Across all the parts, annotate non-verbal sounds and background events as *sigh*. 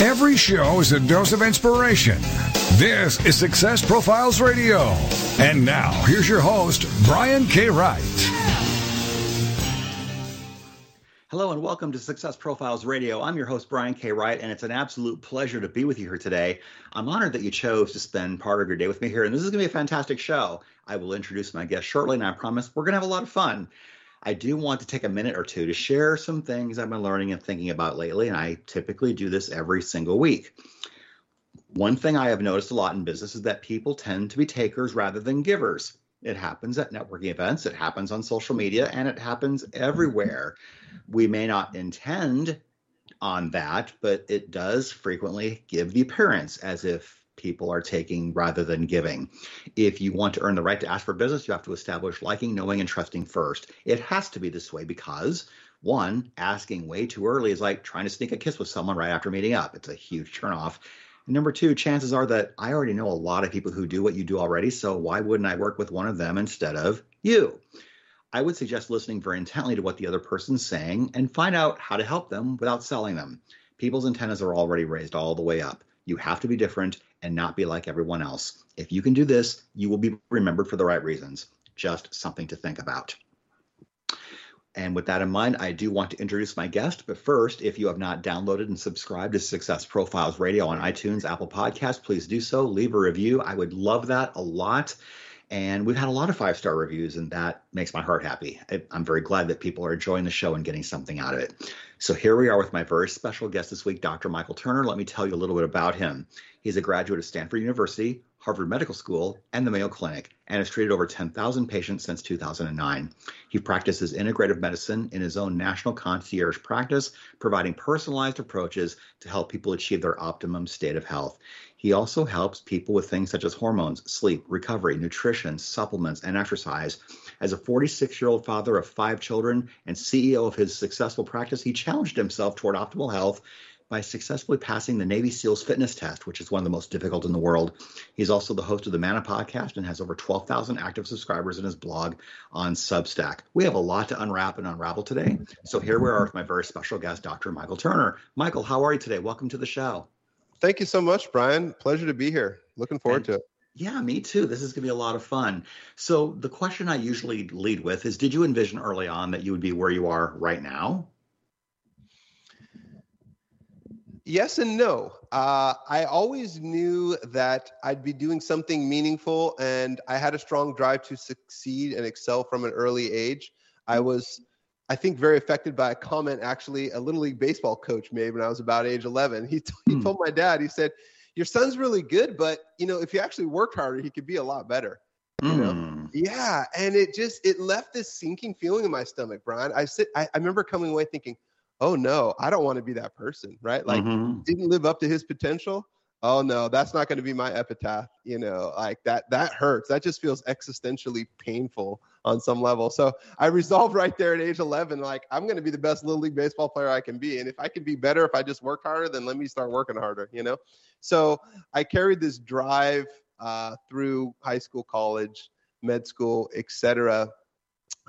Every show is a dose of inspiration. This is Success Profiles Radio. And now, here's your host, Brian K. Wright. Hello and welcome to Success Profiles Radio. I'm your host, Brian K. Wright, and it's an absolute pleasure to be with you here today. I'm honored that you chose to spend part of your day with me here, and this is going to be a fantastic show. I will introduce my guest shortly, and I promise we're going to have a lot of fun. I do want to take a minute or two to share some things I've been learning and thinking about lately, and I typically do this every single week. One thing I have noticed a lot in business is that people tend to be takers rather than givers. It happens at networking events, it happens on social media, and it happens everywhere. We may not intend on that, but it does frequently give the appearance as if people are taking rather than giving. If you want to earn the right to ask for business, you have to establish liking, knowing, and trusting first. It has to be this way because one, asking way too early is like trying to sneak a kiss with someone right after meeting up. It's a huge turnoff. And number two, chances are that I already know a lot of people who do what you do already. So why wouldn't I work with one of them instead of you? I would suggest listening very intently to what the other person's saying and find out how to help them without selling them. People's antennas are already raised all the way up. You have to be different and not be like everyone else. If you can do this, you will be remembered for the right reasons. Just something to think about. And with that in mind, I do want to introduce my guest. But first, if you have not downloaded and subscribed to Success Profiles Radio on iTunes, Apple Podcasts, please do so. Leave a review. I would love that a lot. And we've had a lot of five star reviews, and that makes my heart happy. I'm very glad that people are enjoying the show and getting something out of it. So here we are with my very special guest this week, Dr. Michael Turner. Let me tell you a little bit about him. He's a graduate of Stanford University, Harvard Medical School, and the Mayo Clinic, and has treated over 10,000 patients since 2009. He practices integrative medicine in his own national concierge practice, providing personalized approaches to help people achieve their optimum state of health. He also helps people with things such as hormones, sleep, recovery, nutrition, supplements, and exercise. As a 46 year old father of five children and CEO of his successful practice, he challenged himself toward optimal health by successfully passing the Navy SEALs fitness test, which is one of the most difficult in the world. He's also the host of the Mana podcast and has over 12,000 active subscribers in his blog on Substack. We have a lot to unwrap and unravel today. So here we are with my very special guest, Dr. Michael Turner. Michael, how are you today? Welcome to the show. Thank you so much, Brian. Pleasure to be here. Looking forward to it. Yeah, me too. This is going to be a lot of fun. So, the question I usually lead with is Did you envision early on that you would be where you are right now? Yes and no. Uh, I always knew that I'd be doing something meaningful, and I had a strong drive to succeed and excel from an early age. I was I think very affected by a comment actually a little league baseball coach made when I was about age 11. He, t- he hmm. told my dad, he said, "Your son's really good, but you know, if he actually worked harder, he could be a lot better." You know? Hmm. Yeah, and it just it left this sinking feeling in my stomach, Brian. I sit I, I remember coming away thinking, "Oh no, I don't want to be that person." Right? Like mm-hmm. didn't live up to his potential oh no that's not going to be my epitaph you know like that that hurts that just feels existentially painful on some level so i resolved right there at age 11 like i'm going to be the best little league baseball player i can be and if i can be better if i just work harder then let me start working harder you know so i carried this drive uh, through high school college med school etc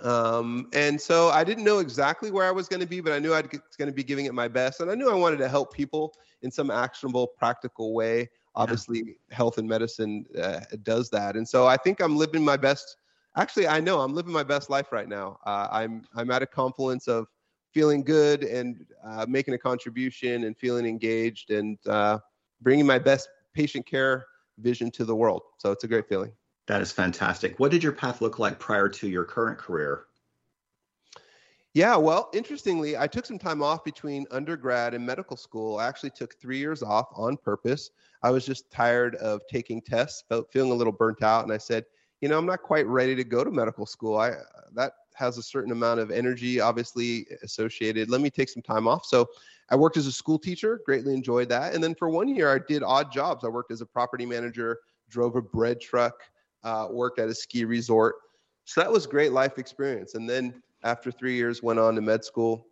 um, and so I didn't know exactly where I was going to be, but I knew I was going to be giving it my best. And I knew I wanted to help people in some actionable, practical way. Obviously, yeah. health and medicine uh, does that. And so I think I'm living my best. Actually, I know I'm living my best life right now. Uh, I'm I'm at a confluence of feeling good and uh, making a contribution and feeling engaged and uh, bringing my best patient care vision to the world. So it's a great feeling. That is fantastic. What did your path look like prior to your current career? Yeah, well, interestingly, I took some time off between undergrad and medical school. I actually took three years off on purpose. I was just tired of taking tests, felt feeling a little burnt out, and I said, you know, I'm not quite ready to go to medical school. I that has a certain amount of energy, obviously associated. Let me take some time off. So I worked as a school teacher, greatly enjoyed that. And then for one year, I did odd jobs. I worked as a property manager, drove a bread truck, uh, worked at a ski resort. So that was great life experience. And then after three years, went on to med school,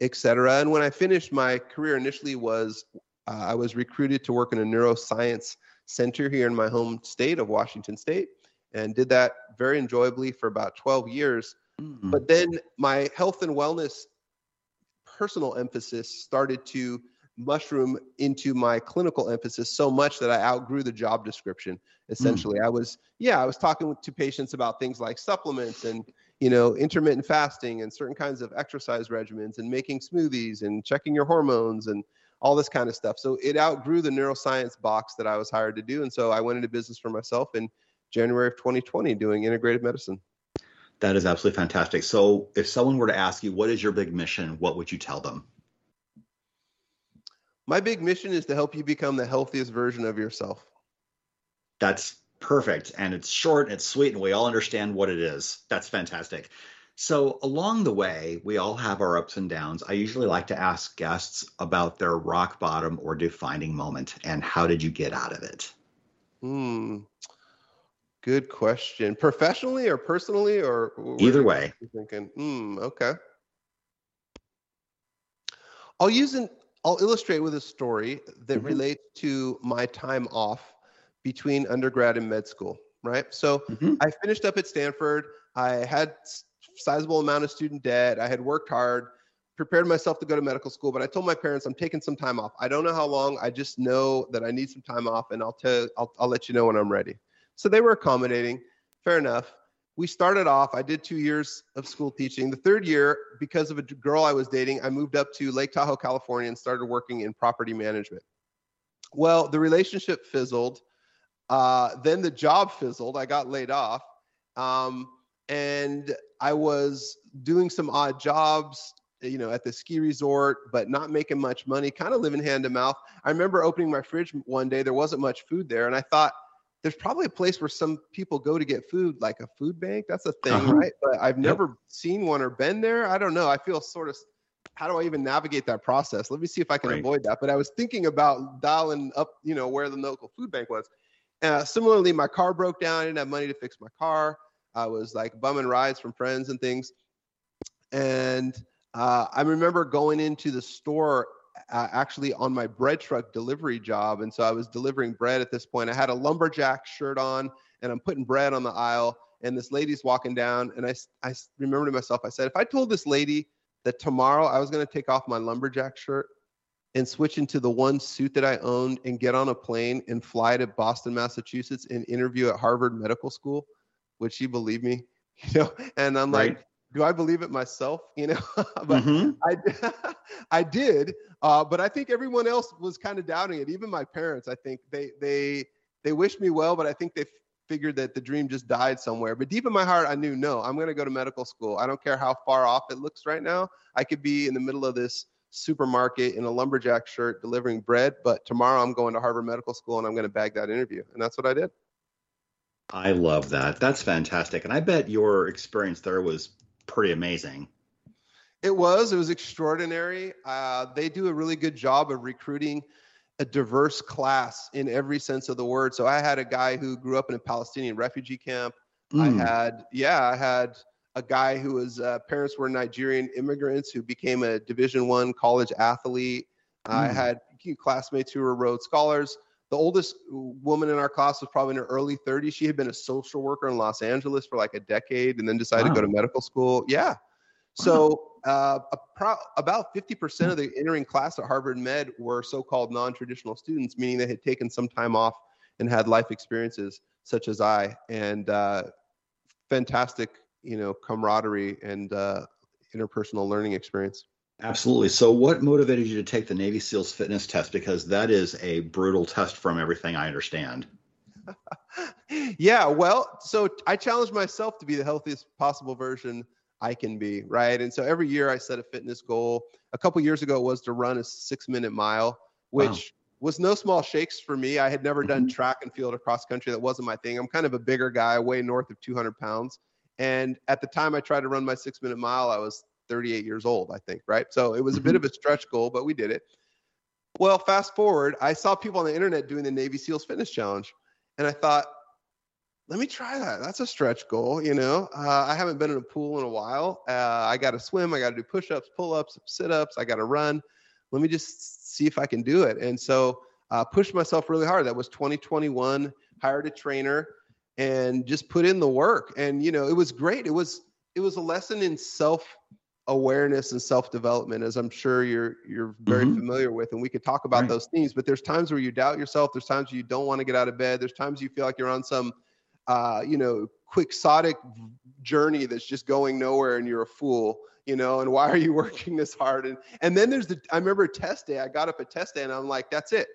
etc. And when I finished, my career initially was uh, I was recruited to work in a neuroscience center here in my home state of Washington State, and did that very enjoyably for about 12 years. Mm-hmm. But then my health and wellness personal emphasis started to mushroom into my clinical emphasis so much that I outgrew the job description. Essentially, mm. I was yeah, I was talking to patients about things like supplements and you know intermittent fasting and certain kinds of exercise regimens and making smoothies and checking your hormones and all this kind of stuff. So it outgrew the neuroscience box that I was hired to do, and so I went into business for myself in January of 2020 doing integrative medicine. That is absolutely fantastic. So, if someone were to ask you, what is your big mission, what would you tell them? My big mission is to help you become the healthiest version of yourself. That's perfect. And it's short, it's sweet, and we all understand what it is. That's fantastic. So, along the way, we all have our ups and downs. I usually like to ask guests about their rock bottom or defining moment and how did you get out of it? Hmm. Good question. Professionally or personally or either way. Thinking, hmm, okay. I'll use an I'll illustrate with a story that mm-hmm. relates to my time off between undergrad and med school, right? So mm-hmm. I finished up at Stanford. I had sizable amount of student debt. I had worked hard, prepared myself to go to medical school, but I told my parents I'm taking some time off. I don't know how long. I just know that I need some time off and I'll tell I'll, I'll let you know when I'm ready. So they were accommodating. Fair enough. We started off, I did two years of school teaching. The third year, because of a girl I was dating, I moved up to Lake Tahoe, California, and started working in property management. Well, the relationship fizzled. Uh, then the job fizzled. I got laid off. Um, and I was doing some odd jobs, you know, at the ski resort, but not making much money, kind of living hand to mouth. I remember opening my fridge one day, there wasn't much food there. And I thought, there's probably a place where some people go to get food, like a food bank. That's a thing, uh-huh. right? But I've never yep. seen one or been there. I don't know. I feel sort of how do I even navigate that process? Let me see if I can right. avoid that. But I was thinking about dialing up, you know, where the local food bank was. Uh, similarly, my car broke down. I didn't have money to fix my car. I was like bumming rides from friends and things. And uh, I remember going into the store uh, actually on my bread truck delivery job. And so I was delivering bread at this point. I had a lumberjack shirt on and I'm putting bread on the aisle. And this lady's walking down. And I, I remember to myself, I said, if I told this lady that tomorrow I was going to take off my lumberjack shirt and switch into the one suit that I owned and get on a plane and fly to Boston, Massachusetts and interview at Harvard Medical School, would she believe me? *laughs* You know, and I'm right. like, do I believe it myself? *laughs* You know, *laughs* but mm-hmm. I, *laughs* I did. Uh, but I think everyone else was kind of doubting it. Even my parents, I think they they they wished me well, but I think they figured that the dream just died somewhere. But deep in my heart, I knew no, I'm going to go to medical school. I don't care how far off it looks right now. I could be in the middle of this supermarket in a lumberjack shirt delivering bread, but tomorrow I'm going to Harvard Medical School and I'm going to bag that interview. And that's what I did. I love that. That's fantastic. And I bet your experience there was pretty amazing. It was. It was extraordinary. Uh, they do a really good job of recruiting a diverse class in every sense of the word. So I had a guy who grew up in a Palestinian refugee camp. Mm. I had, yeah, I had a guy who was uh, parents were Nigerian immigrants who became a Division One college athlete. Mm. I had classmates who were Rhodes Scholars. The oldest woman in our class was probably in her early 30s. She had been a social worker in Los Angeles for like a decade and then decided wow. to go to medical school. Yeah. So uh, pro- about 50% of the entering class at Harvard Med were so-called non-traditional students, meaning they had taken some time off and had life experiences such as I, and uh, fantastic, you know, camaraderie and uh, interpersonal learning experience. Absolutely. So, what motivated you to take the Navy SEALs fitness test? Because that is a brutal test from everything I understand. *laughs* yeah, well, so I challenged myself to be the healthiest possible version I can be, right? And so every year I set a fitness goal. A couple years ago was to run a six minute mile, which wow. was no small shakes for me. I had never mm-hmm. done track and field or cross country. That wasn't my thing. I'm kind of a bigger guy, way north of 200 pounds. And at the time I tried to run my six minute mile, I was 38 years old, I think, right? So it was a Mm-hmm. bit of a stretch goal, but we did it. Well, fast forward, I saw people on the internet doing the Navy SEALs Fitness Challenge, and I thought, let me try that. That's a stretch goal, you know. Uh, I haven't been in a pool in a while. Uh, I got to swim. I got to do push-ups, pull-ups, sit-ups. I got to run. Let me just see if I can do it. And so, uh, pushed myself really hard. That was 2021. Hired a trainer and just put in the work. And you know, it was great. It was it was a lesson in self awareness and self development, as I'm sure you're you're very Mhm. familiar with. And we could talk about Right. those themes. But there's times where you doubt yourself. There's times you don't want to get out of bed. There's times you feel like you're on some uh, you know, quixotic journey that's just going nowhere and you're a fool, you know, and why are you *laughs* working this hard? And and then there's the I remember test day, I got up at test day and I'm like, that's it.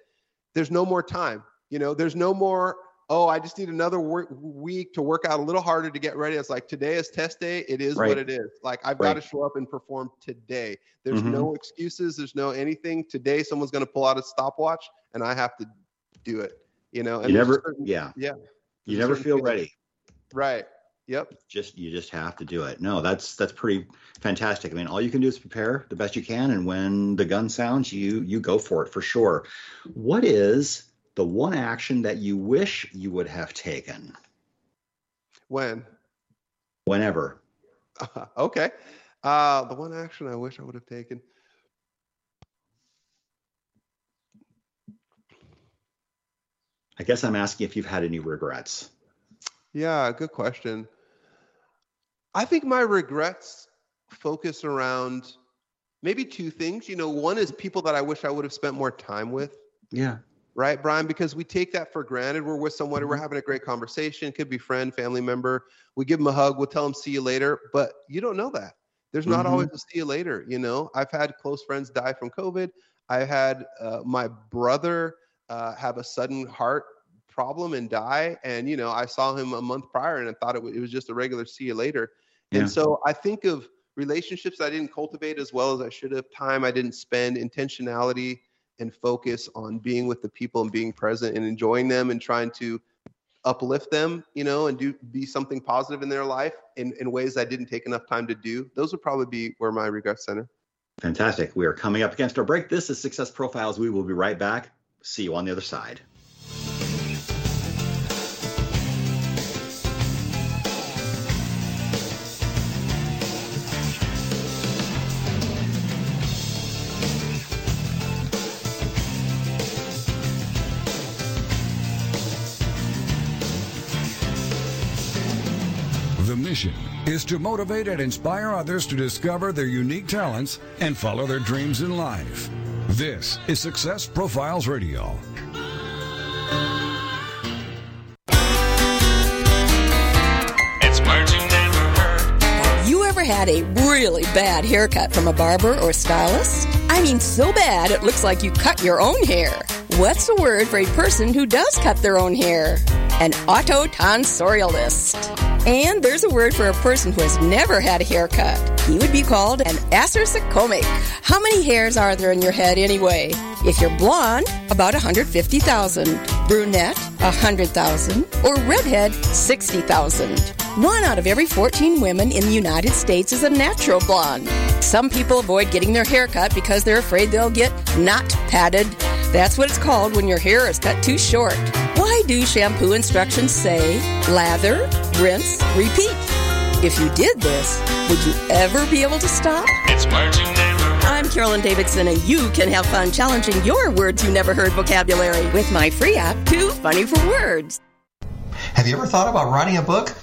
There's no more time. You know, there's no more, oh, I just need another work, week to work out a little harder to get ready. It's like today is test day. It is Right. what it is. Like I've got to show up and perform today. There's Mhm. no excuses. There's no anything. Today someone's going to pull out a stopwatch and I have to do it. You know, and you never, certain- yeah, yeah. you never feel ready. Right. Yep. Just you just have to do it. No, that's that's pretty fantastic. I mean, all you can do is prepare the best you can, and when the gun sounds, you you go for it for sure. What is the one action that you wish you would have taken When? whenever? *laughs* okay. Uh, the one action I wish I would have taken. I guess I'm asking if you've had any regrets. Yeah, good question. I think my regrets focus around maybe two things. You know, one is people that I wish I would have spent more time with, Yeah. Right, Brian? Because we take that for granted. We're with someone, we're Mhm. having a great conversation, could be friend, family member. We give them a hug, we'll tell them see you later, but you don't know that. There's not Mhm. always a see you later. You know, I've had close friends die from COVID. I had uh, my brother uh, have a sudden heart problem and die. And, you know, I saw him a month prior and I thought it, wa- it was just a regular see you later. Yeah. And so I think of relationships I didn't cultivate as well as I should have, time I didn't spend, intentionality and focus on being with the people and being present and enjoying them and trying to uplift them, you know, and do be something positive in their life in, in ways I didn't take enough time to do. Those would probably be where my regrets center. Fantastic. We are coming up against our break. This is Success Profiles. We will be right back. See you on the other side. The mission is to motivate and inspire others to discover their unique talents and follow their dreams in life. This is Success Profiles Radio. It's words you. You ever had a really bad haircut from a barber or stylist? I mean, so bad it looks like you cut your own hair. What's the word for a person who does cut their own hair? An autotonsorialist. And there's a word for a person who has never had a haircut. He would be called an acersecomic. How many hairs are there in your head anyway? If you're blonde, about 150,000. Brunette, 100,000. Or redhead, 60,000. One out of every 14 women in the United States is a natural blonde. Some people avoid getting their hair cut because they're afraid they'll get not padded. That's what it's called when your hair is cut too short. Why do shampoo instructions say lather, rinse, repeat? If you did this, would you ever be able to stop? It's words you never heard. I'm Carolyn Davidson, and you can have fun challenging your words you never heard vocabulary with my free app, Too Funny for Words. Have you ever thought about writing a book?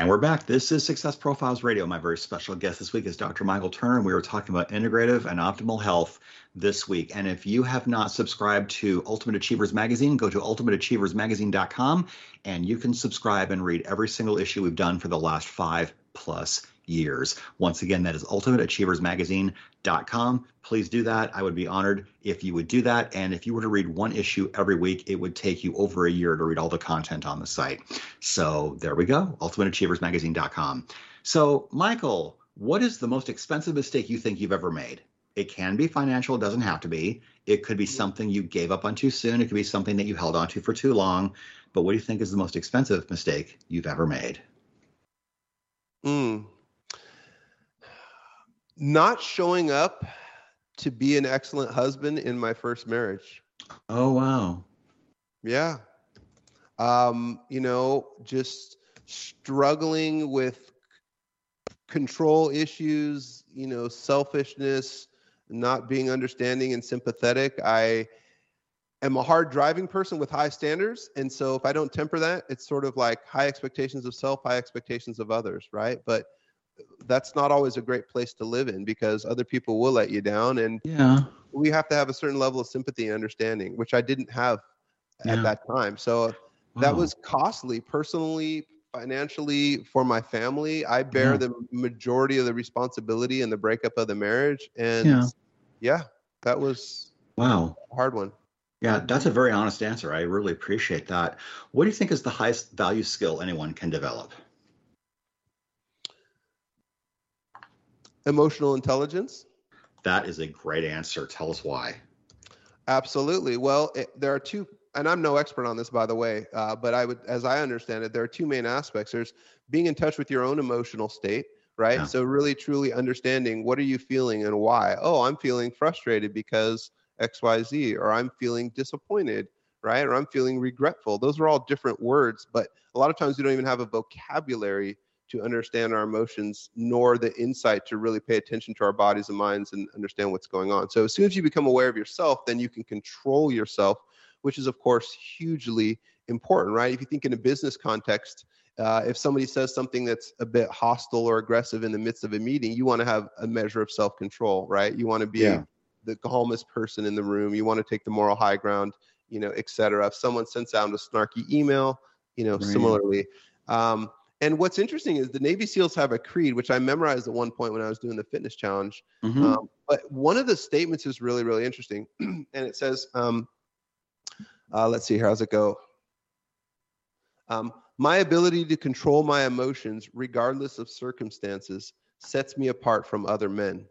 And we're back. This is Success Profiles Radio. My very special guest this week is Dr. Michael Turner. and We were talking about integrative and optimal health this week. And if you have not subscribed to Ultimate Achievers Magazine, go to ultimateachieversmagazine.com and you can subscribe and read every single issue we've done for the last five plus years. Once again, that is ultimateachieversmagazine.com. Please do that. I would be honored if you would do that. And if you were to read one issue every week, it would take you over a year to read all the content on the site. So there we go, ultimateachieversmagazine.com. So, Michael, what is the most expensive mistake you think you've ever made? It can be financial, it doesn't have to be. It could be something you gave up on too soon, it could be something that you held on to for too long. But what do you think is the most expensive mistake you've ever made? Mm. Not showing up to be an excellent husband in my first marriage. Oh, wow. Yeah. Um, you know, just struggling with control issues, you know, selfishness, not being understanding and sympathetic. I am a hard driving person with high standards. And so if I don't temper that, it's sort of like high expectations of self, high expectations of others, right? But that's not always a great place to live in because other people will let you down. And Yeah. we have to have a certain level of sympathy and understanding, which I didn't have Yeah. at that time. So that was costly personally, financially, for my family. I bear Yeah. the majority of the responsibility in the breakup of the marriage. And Yeah. yeah, that was Wow. a hard one. Yeah, that's a very honest answer. I really appreciate that. What do you think is the highest value skill anyone can develop? Emotional intelligence. That is a great answer. Tell us why. Absolutely. Well, it, there are two, and I'm no expert on this, by the way, uh, but I would, as I understand it, there are two main aspects. There's being in touch with your own emotional state, right? Yeah. So really, truly understanding what are you feeling and why. Oh, I'm feeling frustrated because X, Y, Z, or I'm feeling disappointed, right? Or I'm feeling regretful. Those are all different words, but a lot of times we don't even have a vocabulary to understand our emotions, nor the insight to really pay attention to our bodies and minds and understand what's going on. So as soon as you become aware of yourself, then you can control yourself, which is of course hugely important, right? If you think in a business context, uh, if somebody says something that's a bit hostile or aggressive in the midst of a meeting, you want to have a measure of self-control, right? You want to be Yeah. the calmest person in the room. You want to take the moral high ground, you know, et cetera. If someone sends out a snarky email, you know, Right. similarly. Um, and what's interesting is the Navy SEALs have a creed, which I memorized at one point when I was doing the fitness challenge. Mhm. Um, but one of the statements is really, really interesting. *clears throat* and it says, um, uh, let's see, here, how's it go? Um, my ability to control my emotions, regardless of circumstances, sets me apart from other men.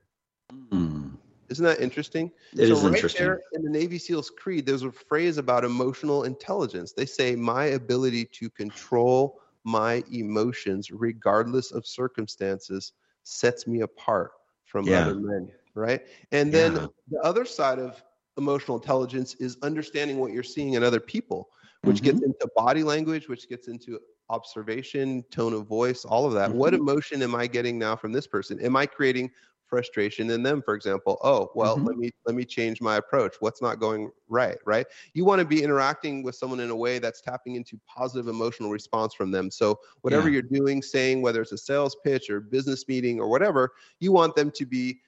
Mm. Isn't that interesting? It so is right interesting. there in the Navy SEALs creed, there's a phrase about emotional intelligence. They say my ability to control my emotions, regardless of circumstances, sets me apart from Yeah. other men. Right. And then Yeah. the other side of emotional intelligence is understanding what you're seeing in other people, which gets Mm-hmm. into body language, which gets into observation, tone of voice, all of that. What Mhm. emotion am I getting now from this person? Am I creating frustration in them, for example? Oh, well, Mhm. let me let me change my approach. What's not going right, right? You want to be interacting with someone in a way that's tapping into positive emotional response from them. So whatever Yeah. you're doing, saying, whether it's a sales pitch or business meeting or whatever, you want them to be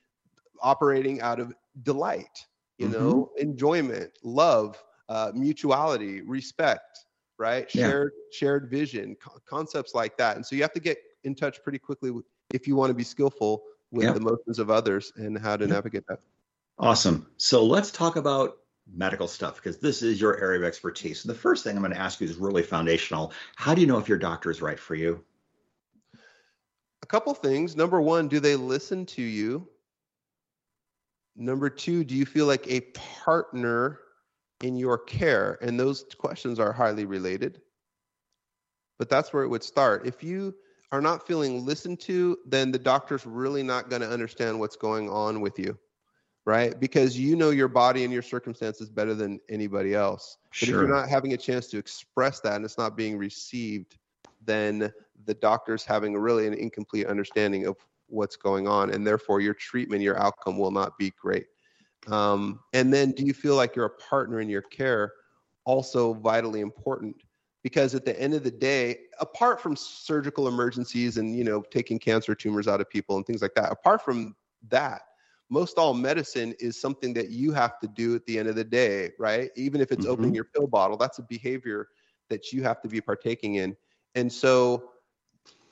operating out of delight, you Mhm. know, enjoyment, love, uh, mutuality, respect, right? Yeah. Shared shared vision, co- concepts like that. And so you have to get in touch pretty quickly if you want to be skillful with Yep. the emotions of others and how to Yep. navigate that. Awesome. So let's talk about medical stuff because this is your area of expertise. The first thing I'm going to ask you is really foundational. How do you know if your doctor is right for you? A couple things. Number one, do they listen to you? Number two, do you feel like a partner in your care? And those questions are highly related. But that's where it would start. If you are not feeling listened to, then the doctor's really not going to understand what's going on with you, right? Because you know your body and your circumstances better than anybody else. But if you're not having a chance to express that and it's not being received, then the doctor's having really an incomplete understanding of what's going on, and therefore your treatment, your outcome will not be great. Um, and then, do you feel like you're a partner in your care? Also, vitally important because at the end of the day apart from surgical emergencies and you know taking cancer tumors out of people and things like that apart from that most all medicine is something that you have to do at the end of the day right even if it's opening Mhm. your pill bottle that's a behavior that you have to be partaking in and so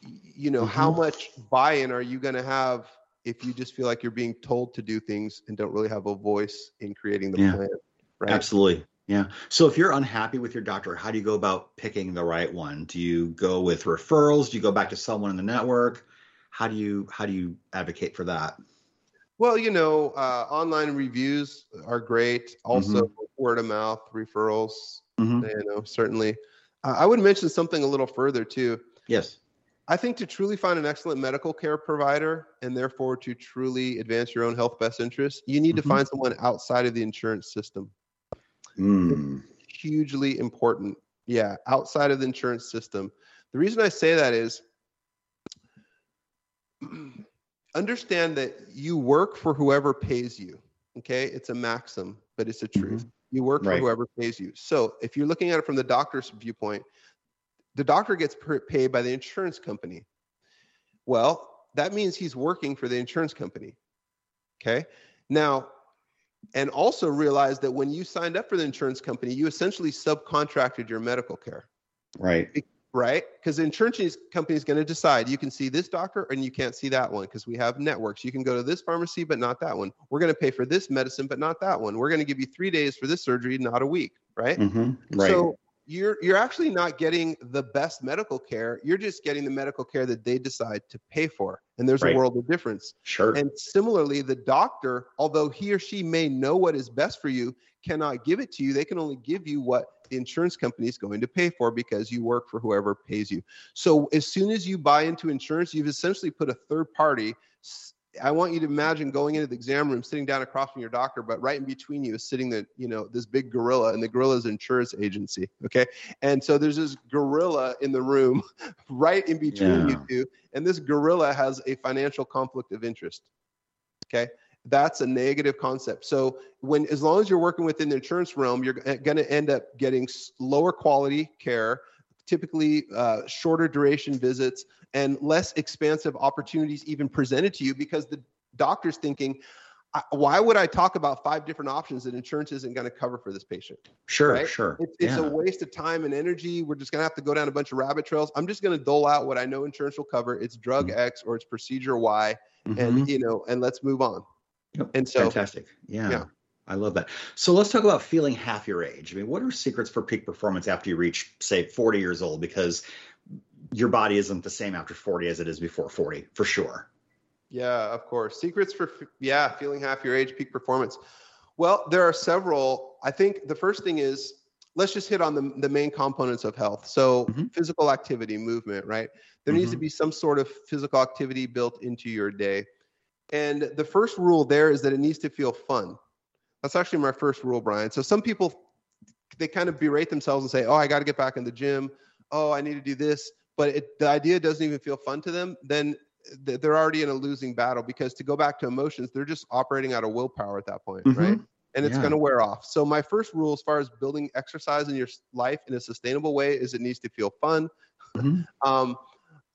you know how much buy-in are you going to have if you just feel like you're being told to do things and don't really have a voice in creating the Yeah. plan right Absolutely. Yeah. So if you're unhappy with your doctor, how do you go about picking the right one? Do you go with referrals? Do you go back to someone in the network? How do you how do you advocate for that? Well, you know, uh, online reviews are great. Also, word of mouth referrals. Mhm. You know, certainly. Uh, I would mention something a little further too. Yes. I think to truly find an excellent medical care provider and therefore to truly advance your own health best interest, you need Mhm. to find someone outside of the insurance system. Mm. Hugely important. Yeah, outside of the insurance system. The reason I say that is *clears throat* understand that you work for whoever pays you. Okay, it's a maxim, but it's a truth. You work for whoever pays you. So if you're looking at it from the doctor's viewpoint, the doctor gets per- paid by the insurance company. Well, that means he's working for the insurance company. Okay. Now, and also realize that when you signed up for the insurance company, you essentially subcontracted your medical care Right. right? Because the insurance company is going to decide you can see this doctor and you can't see that one because we have networks. You can go to this pharmacy, but not that one. We're going to pay for this medicine, but not that one. We're going to give you three days for this surgery, not a week, right? hmm Right. So you're you're actually not getting the best medical care. You're just getting the medical care that they decide to pay for, and there's Right. a world of difference. sure. And similarly, the doctor, although he or she may know what is best for you, cannot give it to you. They can only give you what the insurance company is going to pay for because you work for whoever pays you. So as soon as you buy into insurance, you've essentially put a third party. I want you to imagine going into the exam room, sitting down across from your doctor, but right in between you is sitting the, you know, this big gorilla, and the gorilla's insurance agency. Okay. And so there's this gorilla in the room *laughs* right in between Yeah. you two, and this gorilla has a financial conflict of interest. Okay. That's a negative concept. So when as long as you're working within the insurance realm, you're going to end up getting lower quality care, typically uh, shorter duration visits, and less expansive opportunities even presented to you because the doctor's thinking, why would I talk about five different options that insurance isn't going to cover for this patient? sure. right? Sure. It's, it's yeah. a waste of time and energy. We're just going to have to go down a bunch of rabbit trails. I'm just going to dole out what I know insurance will cover. It's drug Mm-hmm. X or it's procedure Y, Mhm. and you know, and let's move on. Yep. And so, Fantastic. Yeah. yeah. I love that. So let's talk about feeling half your age. I mean, what are secrets for peak performance after you reach, say, 40 years old? Because your body isn't the same after 40 as it is before 40, for sure. Yeah, of course. Secrets for yeah, feeling half your age, peak performance. Well, there are several. I think the first thing is let's just hit on the, the main components of health. So Mhm. physical activity, movement, right? There needs to Mhm. be some sort of physical activity built into your day. And the first rule there is that it needs to feel fun. That's actually my first rule, Brian. So some people they kind of berate themselves and say, "Oh, I got to get back in the gym. Oh, I need to do this." But it, the idea doesn't even feel fun to them. Then they're already in a losing battle because to go back to emotions, they're just operating out of willpower at that point, right? Mhm. And it's Yeah. going to wear off. So my first rule, as far as building exercise in your life in a sustainable way, is it needs to feel fun. Mhm. *laughs* Um,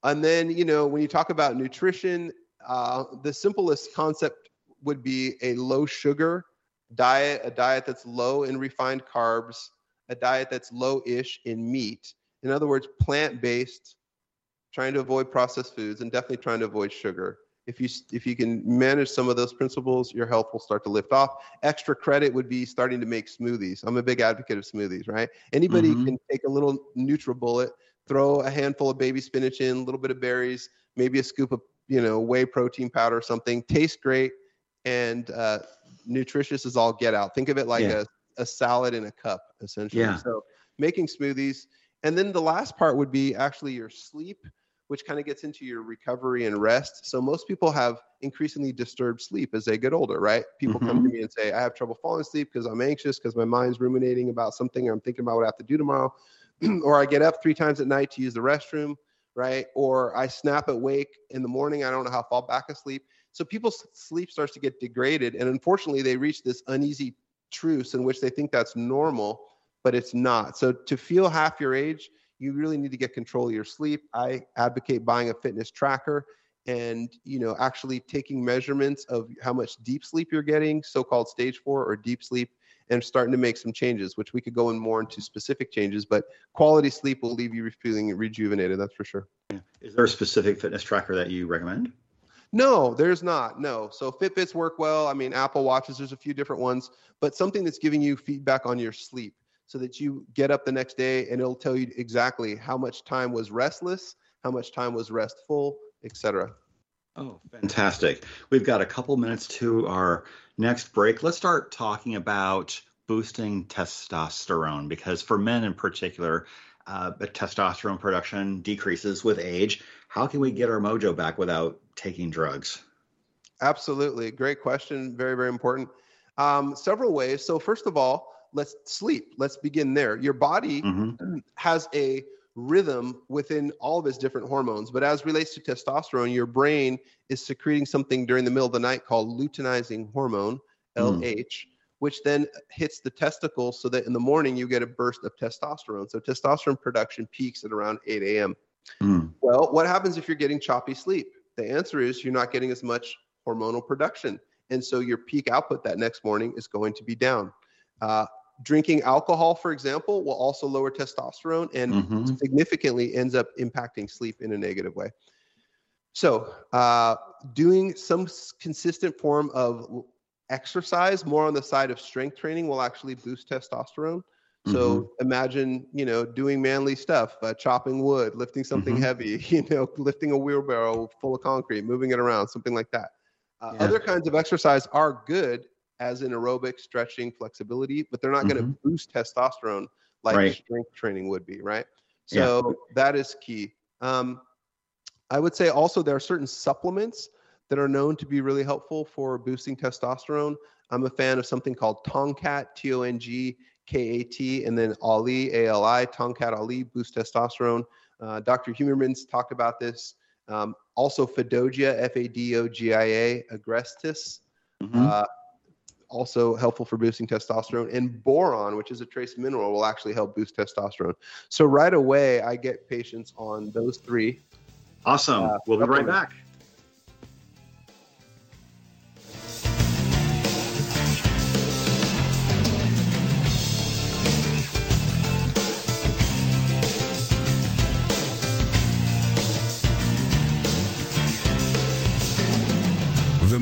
and then you know when you talk about nutrition, uh, the simplest concept would be a low sugar diet, a diet that's low in refined carbs, a diet that's low-ish in meat. In other words, plant-based, trying to avoid processed foods, and definitely trying to avoid sugar. If you if you can manage some of those principles, your health will start to lift off. Extra credit would be starting to make smoothies. I'm a big advocate of smoothies, right? Anybody Mhm. can take a little NutriBullet, throw a handful of baby spinach in, a little bit of berries, maybe a scoop of you know whey protein powder or something. Tastes great and uh, nutritious as all get out. Think of it like Yeah. a, a salad in a cup, essentially. Yeah. So making smoothies. And then the last part would be actually your sleep, which kind of gets into your recovery and rest. So most people have increasingly disturbed sleep as they get older, right? People come to mm-hmm. me and say, I have trouble falling asleep because I'm anxious, because my mind's ruminating about something, or I'm thinking about what I have to do tomorrow. *clears throat* or I get up three times at night to use the restroom, right? Or I snap awake in the morning. I don't know how to fall back asleep. So people's sleep starts to get degraded. And unfortunately, they reach this uneasy truce in which they think that's normal, but it's not. So to feel half your age, you really need to get control of your sleep. I advocate buying a fitness tracker and you know actually taking measurements of how much deep sleep you're getting, so-called stage 4 or deep sleep and starting to make some changes, which we could go in more into specific changes, but quality sleep will leave you feeling rejuvenated, that's for sure. Is there a specific fitness tracker that you recommend? No, there's not. No. So Fitbits work well. I mean, Apple Watches, there's a few different ones, but something that's giving you feedback on your sleep so that you get up the next day and it'll tell you exactly how much time was restless, how much time was restful, etc. Oh, fantastic. We've got a couple minutes to our next break. Let's start talking about boosting testosterone because for men in particular, uh, the testosterone production decreases with age. How can we get our mojo back without taking drugs? Absolutely. Great question. Very, very important. Um, several ways. So, first of all, let's sleep. Let's begin there. Your body Mhm. has a rhythm within all of its different hormones, but as relates to testosterone, your brain is secreting something during the middle of the night called luteinizing hormone, Mm. Which then hits the testicles so that in the morning you get a burst of testosterone. So testosterone production peaks at around 8 a.m. Mm. Well, what happens if you're getting choppy sleep? The answer is you're not getting as much hormonal production. And so your peak output that next morning is going to be down. Uh, drinking alcohol, for example, will also lower testosterone and Mhm. significantly ends up impacting sleep in a negative way. So, uh, doing some consistent form of exercise, more on the side of strength training, will actually boost testosterone. So imagine, you know, doing manly stuff, uh, chopping wood, lifting something Mhm. heavy, *laughs* you know, lifting a wheelbarrow full of concrete, moving it around, something like that. Uh, Yeah. Other kinds of exercise are good, as in aerobic, stretching, flexibility, but they're not going to boost testosterone like Right. strength training would be, right? Yeah. So that is key. Um, I would say also there are certain supplements that are known to be really helpful for boosting testosterone. I'm a fan of something called Tongkat, T O N G K A T, and then Ali, A L I, Tongkat Ali, boost testosterone. Uh, Dr. Huberman's talked about this. Um, also, Fadogia, F A D O G I A, Agrestis, Mhm. uh, also helpful for boosting testosterone. And boron, which is a trace mineral, will actually help boost testosterone. So, right away, I get patients on those three. Awesome. uh, we'll be right back.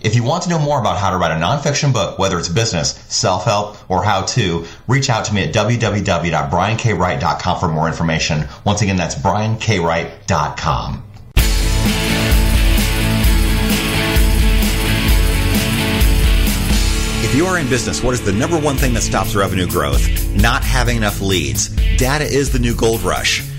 If you want to know more about how to write a nonfiction book, whether it's business, self-help, or how to, reach out to me at www.briankwright.com for more information. Once again, that's briankwright.com. If you are in business, what is the number one thing that stops revenue growth? Not having enough leads. Data is the new gold rush.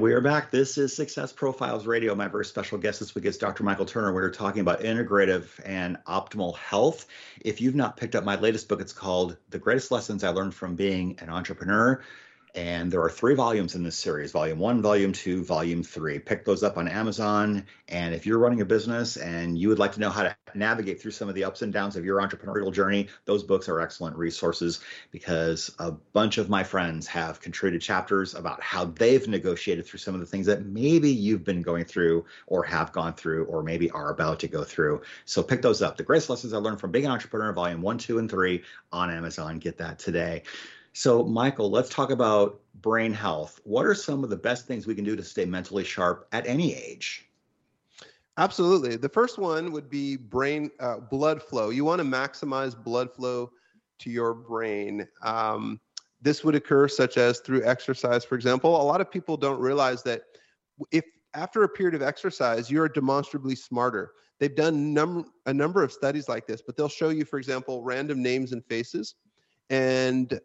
And we are back. This is Success Profiles Radio. My very special guest this week is Dr. Michael Turner. We're talking about integrative and optimal health. If you've not picked up my latest book, it's called The Greatest Lessons I Learned from Being an Entrepreneur. And there are three volumes in this series volume one, volume two, volume three. Pick those up on Amazon. And if you're running a business and you would like to know how to navigate through some of the ups and downs of your entrepreneurial journey, those books are excellent resources because a bunch of my friends have contributed chapters about how they've negotiated through some of the things that maybe you've been going through or have gone through or maybe are about to go through. So pick those up. The Greatest Lessons I Learned from Being an Entrepreneur, volume one, two, and three on Amazon. Get that today. So, Michael, let's talk about brain health. What are some of the best things we can do to stay mentally sharp at any age? Absolutely. The first one would be brain uh, blood flow. You want to maximize blood flow to your brain. Um, this would occur such as through exercise, for example. A lot of people don't realize that if after a period of exercise, you're demonstrably smarter. They've done num- a number of studies like this, but they'll show you, for example, random names and faces, and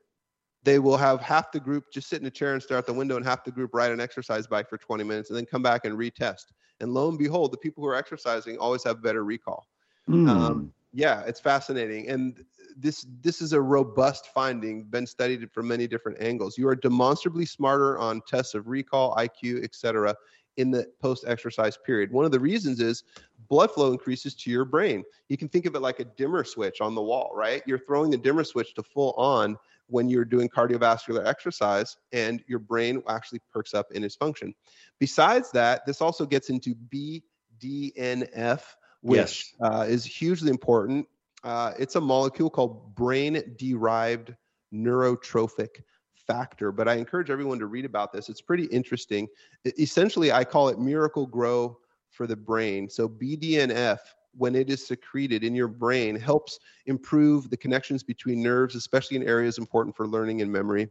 they will have half the group just sit in a chair and stare out the window and half the group ride an exercise bike for 20 minutes and then come back and retest. And lo and behold, the people who are exercising always have better recall. Mm. Um, yeah, it's fascinating. And this this is a robust finding, been studied from many different angles. You are demonstrably smarter on tests of recall, IQ, etc. in the post-exercise period. One of the reasons is blood flow increases to your brain. You can think of it like a dimmer switch on the wall, right? You're throwing the dimmer switch to full on when you're doing cardiovascular exercise and your brain actually perks up in its function. Besides that, this also gets into BDNF, which Yes. uh, is hugely important. Uh, it's a molecule called brain derived neurotrophic factor, but I encourage everyone to read about this. It's pretty interesting. E- essentially, I call it Miracle-Gro for the brain. So, BDNF, when it is secreted in your brain, helps improve the connections between nerves, especially in areas important for learning and memory.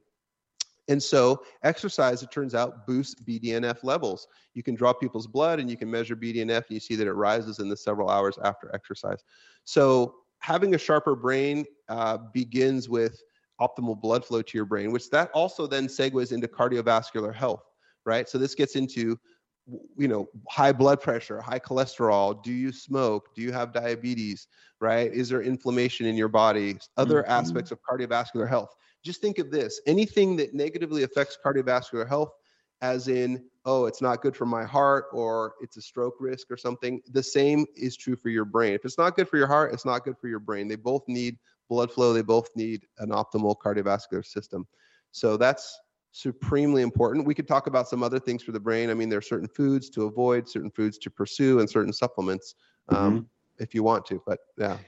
And so, exercise, it turns out, boosts BDNF levels. You can draw people's blood and you can measure BDNF, and you see that it rises in the several hours after exercise. So, having a sharper brain uh, begins with optimal blood flow to your brain, which that also then segues into cardiovascular health, right? So, this gets into you know high blood pressure high cholesterol do you smoke? Do you have diabetes? Right? Is there inflammation in your body? Other Mhm. aspects of cardiovascular health. Just think of this. Anything that negatively affects cardiovascular health as in oh it's not good for my heart or it's a stroke risk or something the same is true for your brain. If it's not good for your heart it's not good for your brain. They both need blood flow. They both need an optimal cardiovascular system. So that's supremely important we could talk about some other things for the brain i mean there are certain foods to avoid certain foods to pursue and certain supplements um, if you want to but yeah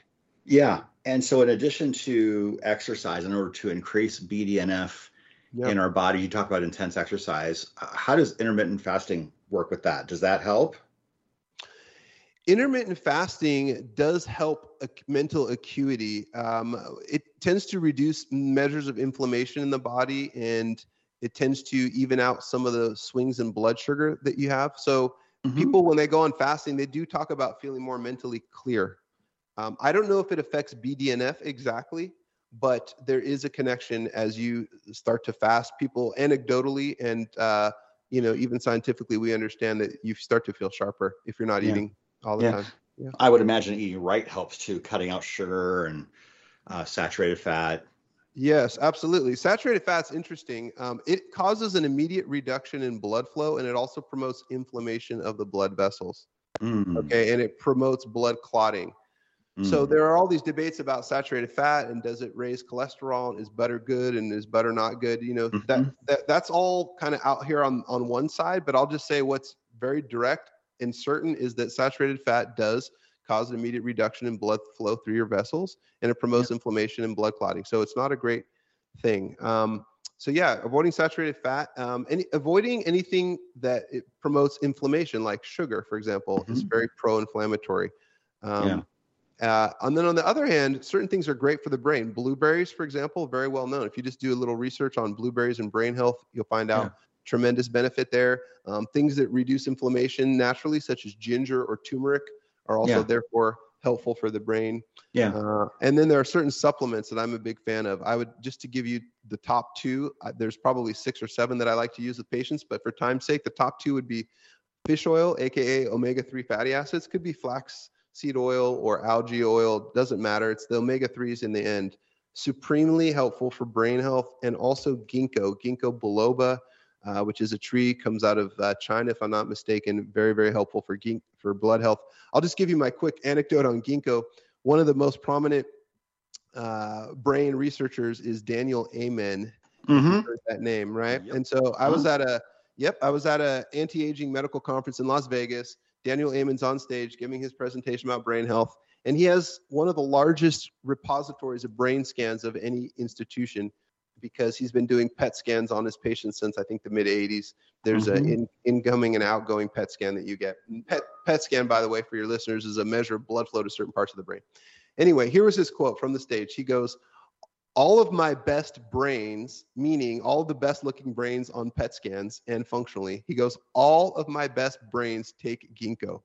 Yeah. And so, in addition to exercise, in order to increase BDNF yeah. in our body, you talk about intense exercise. Uh, How does intermittent fasting work with that? Does that help? intermittent fasting does help ac- mental acuity. Um, it tends to reduce measures of inflammation in the body and it tends to even out some of the swings in blood sugar that you have. So, Mm-hmm. people, when they go on fasting, they do talk about feeling more mentally clear. Um, I don't know if it affects BDNF exactly, but there is a connection as you start to fast. People anecdotally and uh, you know even scientifically, we understand that you start to feel sharper if you're not Yeah. eating all the Yeah. time. I would imagine eating right helps too, cutting out sugar and uh, saturated fat. Yes, absolutely. Saturated fat's interesting. Um, it causes an immediate reduction in blood flow, and it also promotes inflammation of the blood vessels. Mm, Okay, and it promotes blood clotting. So mm. there are all these debates about saturated fat and does it raise cholesterol? And is butter good and is butter not good? You know that, Mhm. that that's all kind of out here on on one side. But I'll just say what's very direct and certain is that saturated fat does cause an immediate reduction in blood flow through your vessels, and it promotes inflammation and blood clotting. So it's not a great thing. Um, so yeah, avoiding saturated fat, um, any avoiding anything that it promotes inflammation, like sugar, for example, is very pro-inflammatory. Um, uh, and then on the other hand, certain things are great for the brain. Blueberries, for example, very well known. If you just do a little research on blueberries and brain health, you'll find out Yeah. tremendous benefit there. Um, things that reduce inflammation naturally, such as ginger or turmeric, are also Yeah. therefore helpful for the brain. Yeah. Uh, and then there are certain supplements that I'm a big fan of. I would just to give you the top two. Uh, there's probably six or seven that I like to use with patients, but for time's sake, the top two would be fish oil, aka omega-3 fatty acids. Could be flax seed oil or algae oil. Doesn't matter. It's the omega-3s in the end. supremely helpful for brain health, and also ginkgo, ginkgo biloba, uh, which is a tree comes out of uh, China, if I'm not mistaken. Very, very helpful for gink for blood health. I'll just give you my quick anecdote on ginkgo. One of the most prominent uh, brain researchers is Daniel Amen. Mm-hmm. Heard that name, right? Yep. And so I was at a yep, I was at a anti-aging medical conference in Las Vegas. Daniel Amen's on stage giving his presentation about brain health, and he has one of the largest repositories of brain scans of any institution because he's been doing PET scans on his patients since I think the mid 80s. There's Mhm. an in, incoming and outgoing PET scan that you get. PET, PET scan, by the way, for your listeners, is a measure of blood flow to certain parts of the brain. Anyway, here was his quote from the stage. He goes, all of my best brains, meaning all the best looking brains on PET scans and functionally, he goes, all of my best brains take ginkgo.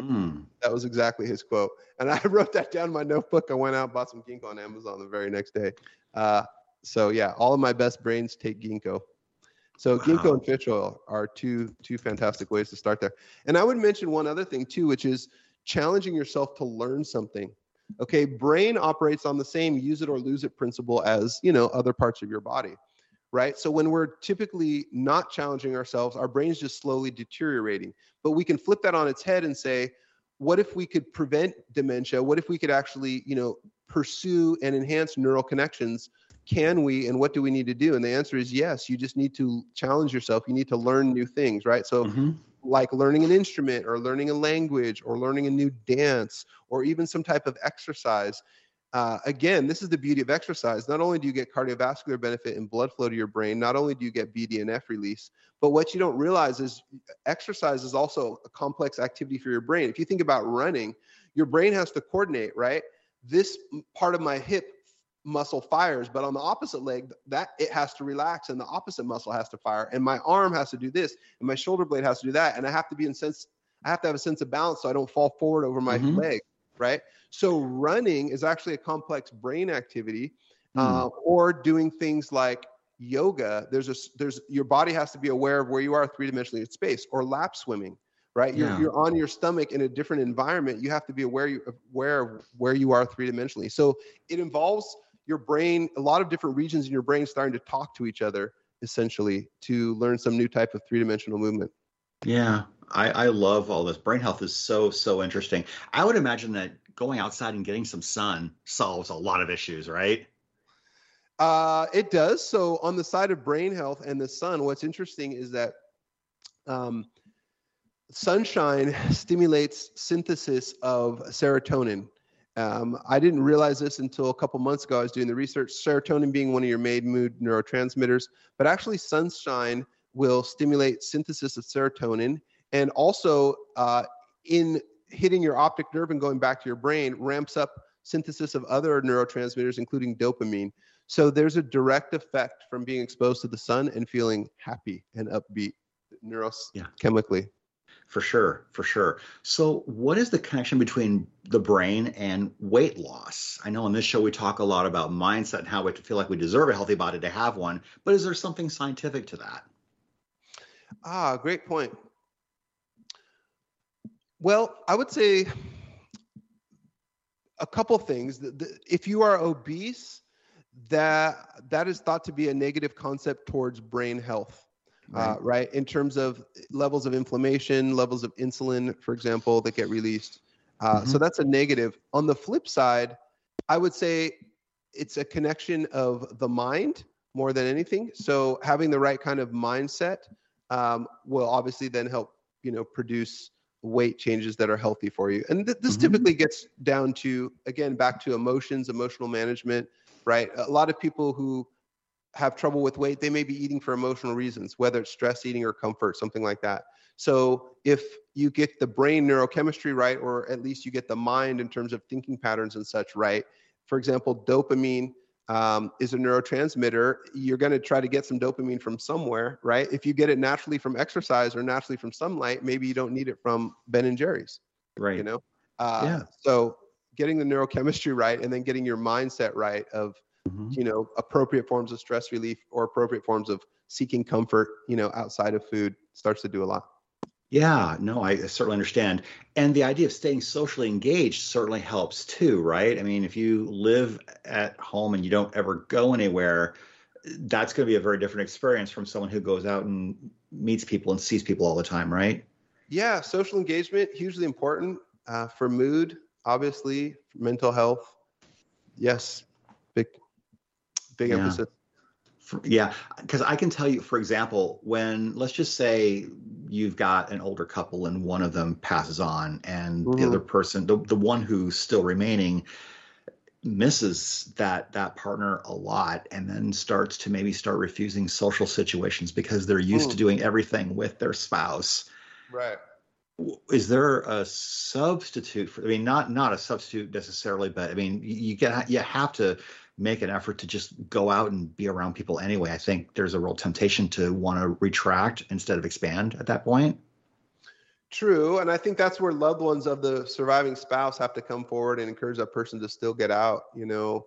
Mm. That was exactly his quote. And I *laughs* wrote that down in my notebook. I went out and bought some ginkgo on Amazon the very next day. Uh, so yeah, all of my best brains take ginkgo. So ginkgo and fish oil are two two fantastic ways to start there. And I would mention one other thing too, which is challenging yourself to learn something. Okay, brain operates on the same use it or lose it principle as you know other parts of your body, right? So when we're typically not challenging ourselves, our brain's just slowly deteriorating. But we can flip that on its head and say, what if we could prevent dementia? What if we could actually, you know, pursue and enhance neural connections? Can we, and what do we need to do? And the answer is yes. You just need to challenge yourself. You need to learn new things, right? So, Mhm. like learning an instrument or learning a language or learning a new dance or even some type of exercise. Uh, again, this is the beauty of exercise. Not only do you get cardiovascular benefit and blood flow to your brain, not only do you get BDNF release, but what you don't realize is exercise is also a complex activity for your brain. If you think about running, your brain has to coordinate, right? This part of my hip muscle fires, but on the opposite leg, that it has to relax and the opposite muscle has to fire. And my arm has to do this and my shoulder blade has to do that. And I have to be in sense, I have to have a sense of balance so I don't fall forward over my Mhm. leg, right? So running is actually a complex brain activity, Hmm. uh, or doing things like yoga. There's a there's your body has to be aware of where you are three dimensionally in space, or lap swimming, right? You're Yeah. you're on your stomach in a different environment. You have to be aware you aware of where you are three dimensionally. So it involves your brain, a lot of different regions in your brain starting to talk to each other essentially to learn some new type of three dimensional movement. Yeah, I, I love all this. Brain health is so, so interesting. I would imagine that going outside and getting some sun solves a lot of issues, right? Uh, it does. So on the side of brain health and the sun, what's interesting is that um, sunshine stimulates synthesis of serotonin. Um, I didn't realize this until a couple months ago. I was doing the research. Serotonin being one of your main mood neurotransmitters, but actually sunshine will stimulate synthesis of serotonin, and also uh, in hitting your optic nerve and going back to your brain ramps up synthesis of other neurotransmitters, including dopamine. So there's a direct effect from being exposed to the sun and feeling happy and upbeat Yeah. For sure, for sure. So, what is the connection between the brain and weight loss? I know on this show we talk a lot about mindset and how we feel like we deserve a healthy body to have one, but is there something scientific to that? Ah, great point. Well, I would say a couple things. If you are obese, that that is thought to be a negative concept towards brain health, uh, right? In terms of levels of inflammation, levels of insulin, for example, that get released. Uh, So that's a negative. On the flip side, I would say it's a connection of the mind more than anything. So having the right kind of mindset um, will obviously then help you know produce weight changes that are healthy for you and th- this Mhm. typically gets down to again back to emotions emotional management right a lot of people who have trouble with weight they may be eating for emotional reasons whether it's stress eating or comfort something like that so if you get the brain neurochemistry right or at least you get the mind in terms of thinking patterns and such right for example dopamine um, is a neurotransmitter. You're going to try to get some dopamine from somewhere, right? If you get it naturally from exercise or naturally from sunlight, maybe you don't need it from Ben and Jerry's, Right. you know? Uh, Yeah. So getting the neurochemistry right and then getting your mindset right of, Mhm. you know, appropriate forms of stress relief or appropriate forms of seeking comfort, you know, outside of food starts to do a lot. Yeah, no, I certainly understand. And the idea of staying socially engaged certainly helps too, right? I mean, if you live at home and you don't ever go anywhere, that's going to be a very different experience from someone who goes out and meets people and sees people all the time, right? Yeah, social engagement hugely important uh, for mood, obviously, for mental health. Yes, big Yeah. emphasis. For- Yeah, because I can tell you, for example, when let's just say you've got an older couple and one of them passes on, and the Mhm. other person, the, the one who's still remaining, misses that that partner a lot, and then starts to maybe start refusing social situations because they're used to Mm. doing everything with their spouse. Right. Is there a substitute for? I mean, not not a substitute necessarily, but I mean, you, you get you have to make an effort to just go out and be around people anyway. I think there's a real temptation to want to retract instead of expand at that point. True, and I think that's where loved ones of the surviving spouse have to come forward and encourage that person to still get out. You know,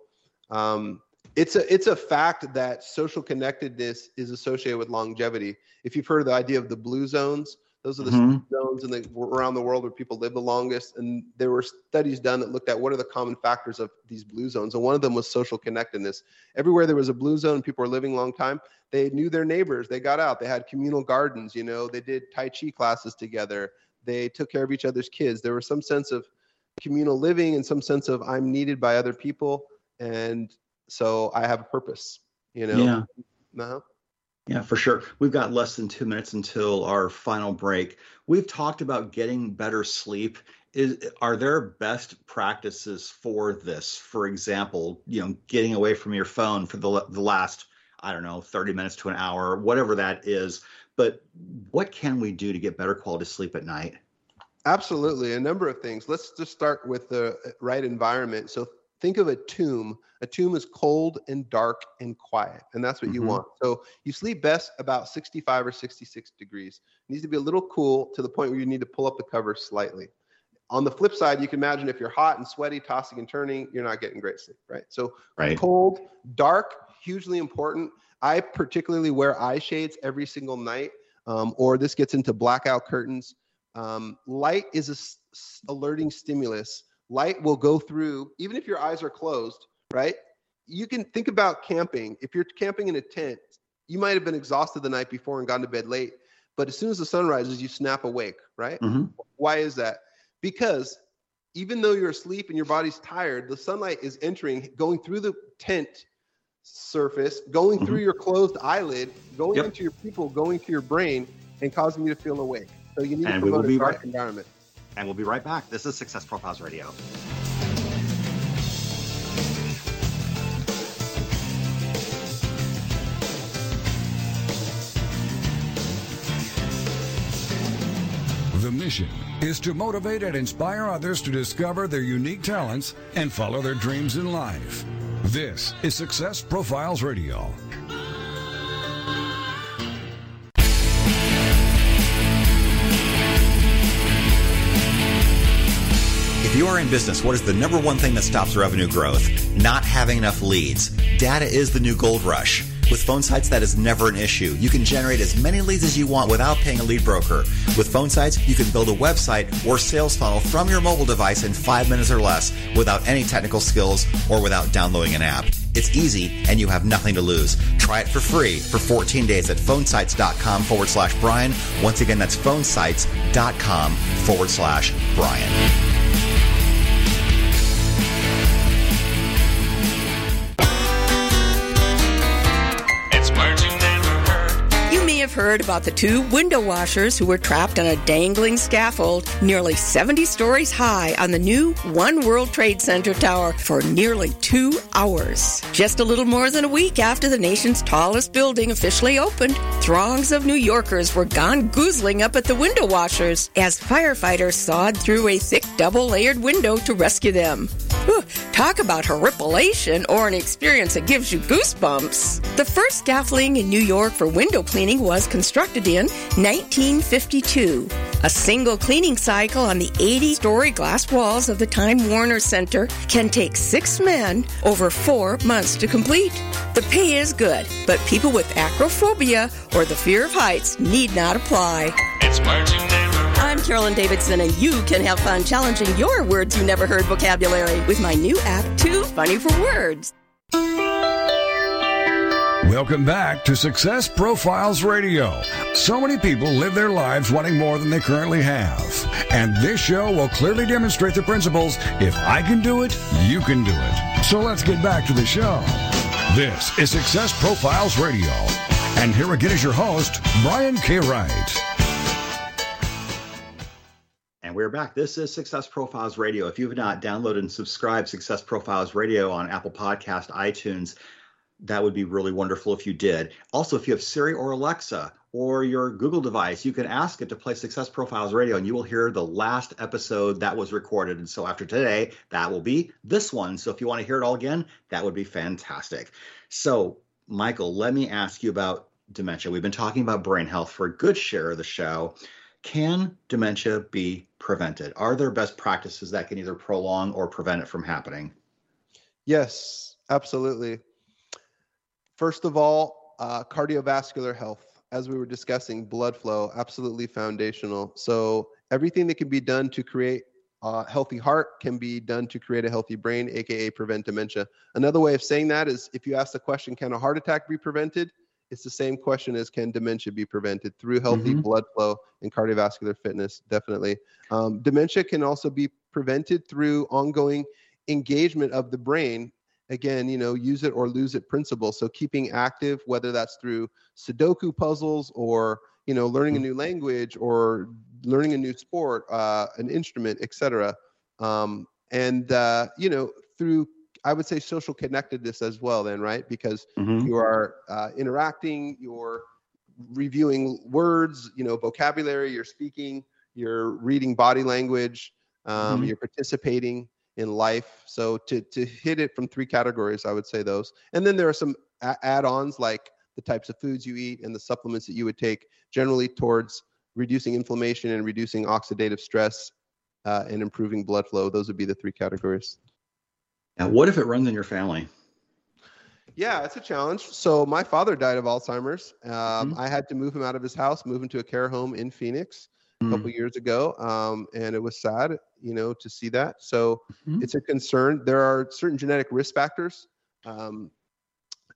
um, it's a it's a fact that social connectedness is associated with longevity. If you've heard of the idea of the blue zones, those are the Mhm. zones in the around the world where people live the longest, and there were studies done that looked at what are the common factors of these blue zones, and one of them was social connectedness. Everywhere there was a blue zone, people were living a long time. They knew their neighbors. They got out. They had communal gardens. You know, they did tai chi classes together. They took care of each other's kids. There was some sense of communal living and some sense of I'm needed by other people, and so I have a purpose. You know. Yeah. Uh-huh. Yeah, for sure. We've got less than two minutes until our final break. We've talked about getting better sleep. Is are there best practices for this? For example, you know, getting away from your phone for the the last I don't know, 30 minutes to an hour, whatever that is. But what can we do to get better quality sleep at night? Absolutely, a number of things. Let's just start with the right environment. So think of a tomb. A tomb is cold and dark and quiet, and that's what you Mhm. want. So you sleep best about 65 or 66 degrees. It needs to be a little cool to the point where you need to pull up the cover slightly. On the flip side, you can imagine if you're hot and sweaty, tossing and turning, you're not getting great sleep, right? So Right. cold, dark, hugely important. I particularly wear eye shades every single night, um, or this gets into blackout curtains. Um, light is a s- alerting stimulus. Light will go through, even if your eyes are closed, right? You can think about camping. If you're camping in a tent, you might have been exhausted the night before and gone to bed late, but as soon as the sun rises, you snap awake, right? Mhm. Why is that? Because even though you're asleep and your body's tired, the sunlight is entering, going through the tent surface, going through your closed eyelid, going Yep. into your pupil, going to your brain, and causing you to feel awake. So you need And to promote a dark right- environment. And we'll be right back. This is Success Profiles Radio. The mission is to motivate and inspire others to discover their unique talents and follow their dreams in life. This is Success Profiles Radio. You are in business, what is the number one thing that stops revenue growth? Not having enough leads. Data is the new gold rush. With PhoneSites, that is never an issue. You can generate as many leads as you want without paying a lead broker. With PhoneSites, you can build a website or sales funnel from your mobile device in five minutes or less without any technical skills or without downloading an app. It's easy and you have nothing to lose. Try it for free for 14 days at phonesites.com forward slash Brian. Once again, that's phonesites.com forward slash Brian. Have heard about the two window washers who were trapped on a dangling scaffold nearly 70 stories high on the new One World Trade Center tower for nearly two hours. Just a little more than a week after the nation's tallest building officially opened, throngs of New Yorkers were gone goozling up at the window washers as firefighters sawed through a thick double layered window to rescue them. Whew, talk about horripilation or an experience that gives you goosebumps. The first scaffolding in New York for window cleaning was constructed in 1952. A single cleaning cycle on the 80 story glass walls of the Time Warner Center can take six men over four months to complete. The pay is good, but people with acrophobia or the fear of heights need not apply. It's words never Carolyn Davidson, and you can have fun challenging your words you never heard vocabulary with my new app, Too Funny for Words. Welcome back to Success Profiles Radio. So many people live their lives wanting more than they currently have. And this show will clearly demonstrate the principles if I can do it, you can do it. So let's get back to the show. This is Success Profiles Radio. And here again is your host, Brian K. Wright. And we're back. This is Success Profiles Radio. If you have not downloaded and subscribed Success Profiles Radio on Apple Podcast, iTunes, that would be really wonderful if you did. Also, if you have Siri or Alexa or your Google device, you can ask it to play Success Profiles Radio and you will hear the last episode that was recorded. And so after today, that will be this one. So if you want to hear it all again, that would be fantastic. So, Michael, let me ask you about dementia. We've been talking about brain health for a good share of the show. Can dementia be prevented? Are there best practices that can either prolong or prevent it from happening? Yes, absolutely. First of all, uh, cardiovascular health. As we were discussing, blood flow, absolutely foundational. So, everything that can be done to create a healthy heart can be done to create a healthy brain, aka prevent dementia. Another way of saying that is if you ask the question, can a heart attack be prevented? It's the same question as can dementia be prevented? Through healthy Mhm. blood flow and cardiovascular fitness, definitely. Um, dementia can also be prevented through ongoing engagement of the brain. Again you know use it or lose it principle. So keeping active whether that's through sudoku puzzles or you know learning a new language or learning a new sport uh, an instrument etc um, and uh, you know through i would say social connectedness as well then right? Because Mhm. you are uh, interacting you're reviewing words you know vocabulary you're speaking you're reading body language um, Mhm. you're participating in life. So to to hit it from three categories i would say those. And then there are some a- add-ons like the types of foods you eat and the supplements that you would take generally towards reducing inflammation and reducing oxidative stress uh, and improving blood flow. Those would be the three categories Now, what if it runs in your family? Yeah, it's a challenge. So my father died of Alzheimer's. Um, Mhm. I had to move him out of his house, move him to a care home in Phoenix a couple years ago, um, and it was sad, you know, to see that. So Mhm. it's a concern. There are certain genetic risk factors, um,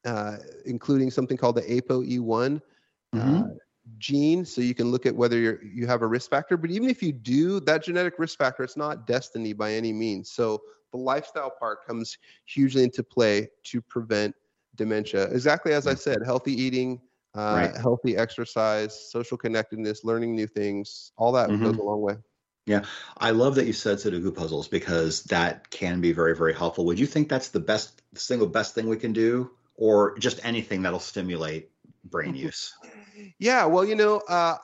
uh, including something called the ApoE1 uh, Mhm. gene. So you can look at whether you're, you have a risk factor. But even if you do, that genetic risk factor, it's not destiny by any means. So the lifestyle part comes hugely into play to prevent dementia. Exactly as I said, healthy eating, uh, Right. healthy exercise, social connectedness, learning new things, all that Mhm. goes a long way. Yeah, I love that you said Sudoku puzzles because that can be very, very helpful. Would you think that's the best, the single best thing we can do, or just anything that'll stimulate brain *laughs* use? Yeah, well, you know, uh,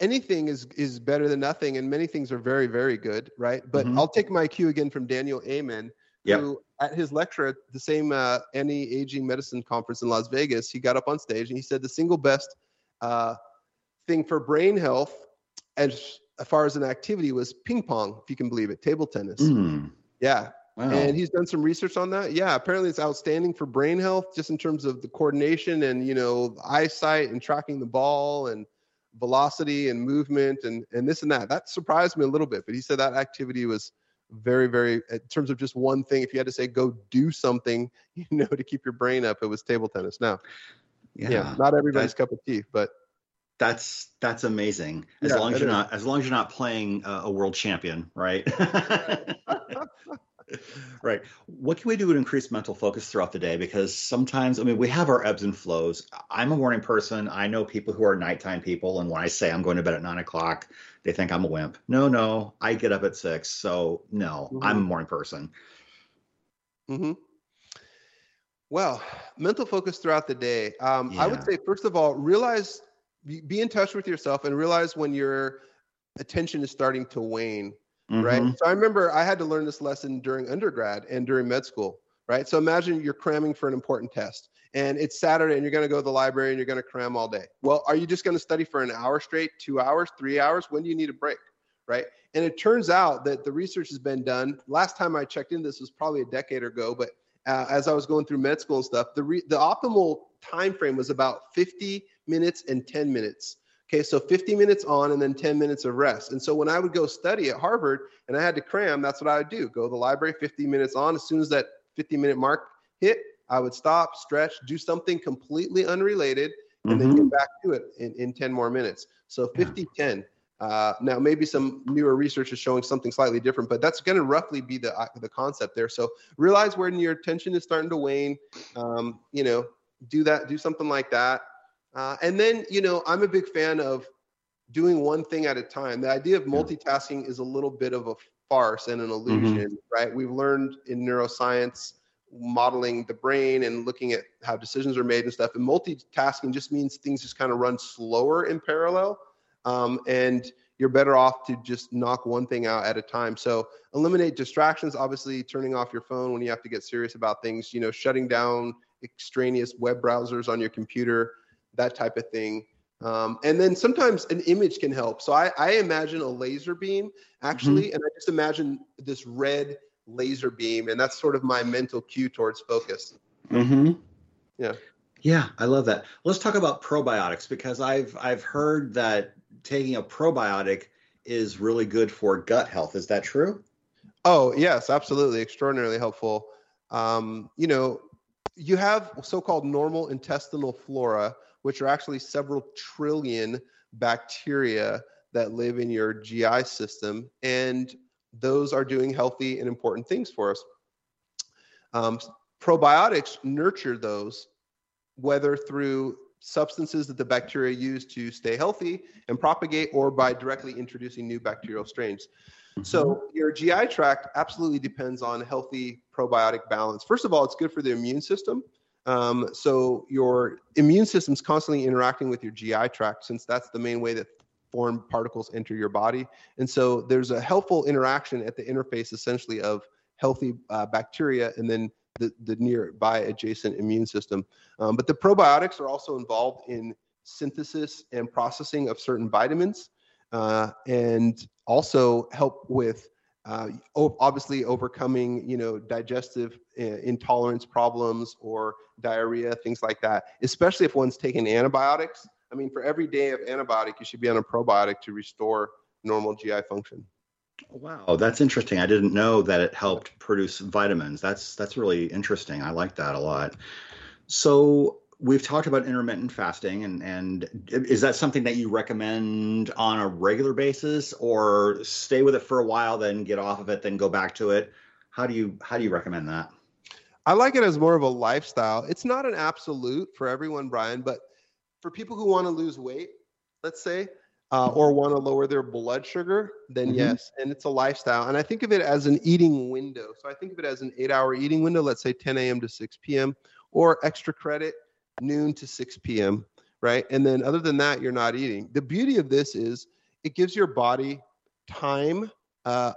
anything is is better than nothing, and many things are very, very good, right? But Mhm. I'll take my cue again from Daniel Amen, Yep. who at his lecture at the same uh, anti-aging medicine conference in Las Vegas, he got up on stage and he said the single best uh, thing for brain health, as, as far as an activity, was ping pong, if you can believe it, table tennis. Mm, Yeah, wow. and he's done some research on that. Yeah, apparently it's outstanding for brain health, just in terms of the coordination and you know eyesight and tracking the ball and velocity and movement and and this and that. That surprised me a little bit, but he said that activity was very very in terms of just one thing. If you had to say go do something, *laughs* you know, to keep your brain up, it was table tennis. Now, yeah, yeah, not everybody's cup of tea, but that's that's amazing. As Yeah, long as you're is. not, as long as you're not playing uh, a world champion, right? *laughs* *laughs* *laughs* right. What can we do to increase mental focus throughout the day? Because sometimes, I mean, we have our ebbs and flows. I'm a morning person. I know people who are nighttime people, and when I say I'm going to bed at nine o'clock, they think I'm a wimp. No, no, I get up at six, so no, I'm a morning person. Mm-hmm. Well, mental focus throughout the day. Um, I would say, first of all, realize, be in touch with yourself and realize when your attention is starting to wane, right? Mhm. So I remember I had to learn this lesson during undergrad and during med school, right? So imagine you're cramming for an important test and it's Saturday and you're going to go to the library and you're going to cram all day. Well, are you just going to study for an hour straight, two hours, three hours? When do you need a break, right? And it turns out that the research has been done. Last time I checked in, this was probably a decade ago, but uh, as I was going through med school and stuff, the re- the optimal time frame was about 50 minutes and 10 minutes. Okay, so 50 minutes on and then 10 minutes of rest. And so when I would go study at Harvard and I had to cram, that's what I would do. Go to the library, 50 minutes on. As soon as that 50 minute mark hit, I would stop, stretch, do something completely unrelated, and then Mm-hmm. get back to it in, in 10 more minutes. So 50 10. Uh, now, maybe some newer research is showing something slightly different, but that's going to roughly be the uh, the concept there. So realize when your attention is starting to wane. Um, you know, do that, do something like that, uh, and then you know, I'm a big fan of doing one thing at a time. The idea of multitasking is a little bit of a farce and an illusion, right? We've learned in neuroscience modeling the brain and looking at how decisions are made and stuff. And multitasking just means things just kind of run slower in parallel. Um, and you're better off to just knock one thing out at a time. So eliminate distractions, obviously turning off your phone when you have to get serious about things, you know, shutting down extraneous web browsers on your computer, that type of thing. Um, and then sometimes an image can help. So I, I imagine a laser beam actually, and I just imagine this red laser beam, and that's sort of my mental cue towards focus. Mm-hmm. Yeah. Yeah, I love that. Let's talk about probiotics because I've I've heard that taking a probiotic is really good for gut health. Is that true? Oh, yes, absolutely. Extraordinarily helpful. Um, you know, you have so called normal intestinal flora, which are actually several trillion bacteria that live in your GI system. And those are doing healthy and important things for us. Um, probiotics nurture those, whether through substances that the bacteria use to stay healthy and propagate or by directly introducing new bacterial strains. So your GI tract absolutely depends on healthy probiotic balance. First of all, it's good for the immune system. Um, so your immune system's constantly interacting with your GI tract since that's the main way that foreign particles enter your body. And so there's a helpful interaction at the interface essentially of healthy uh, bacteria and then the, the nearby adjacent immune system. Um, but the probiotics are also involved in synthesis and processing of certain vitamins uh, and also help with uh, obviously overcoming you know digestive uh, intolerance problems or diarrhea things like that especially if one's taking antibiotics i mean for every day of antibiotic you should be on a probiotic to restore normal gi function Wow, that's interesting. I didn't know that it helped produce vitamins. That's that's really interesting. I like that a lot. So we've talked about intermittent fasting, and and is that something that you recommend on a regular basis, or stay with it for a while, then get off of it, then go back to it? How do you how do you recommend that? I like it as more of a lifestyle. It's not an absolute for everyone, Brian, but for people who want to lose weight, let's say, uh, or want to lower their blood sugar, then Mhm. yes. And it's a lifestyle. And I think of it as an eating window. So I think of it as an eight hour eating window, let's say 10 a.m. to 6 p.m., or extra credit, noon to 6 p.m., right? And then other than that, you're not eating. The beauty of this is it gives your body time uh,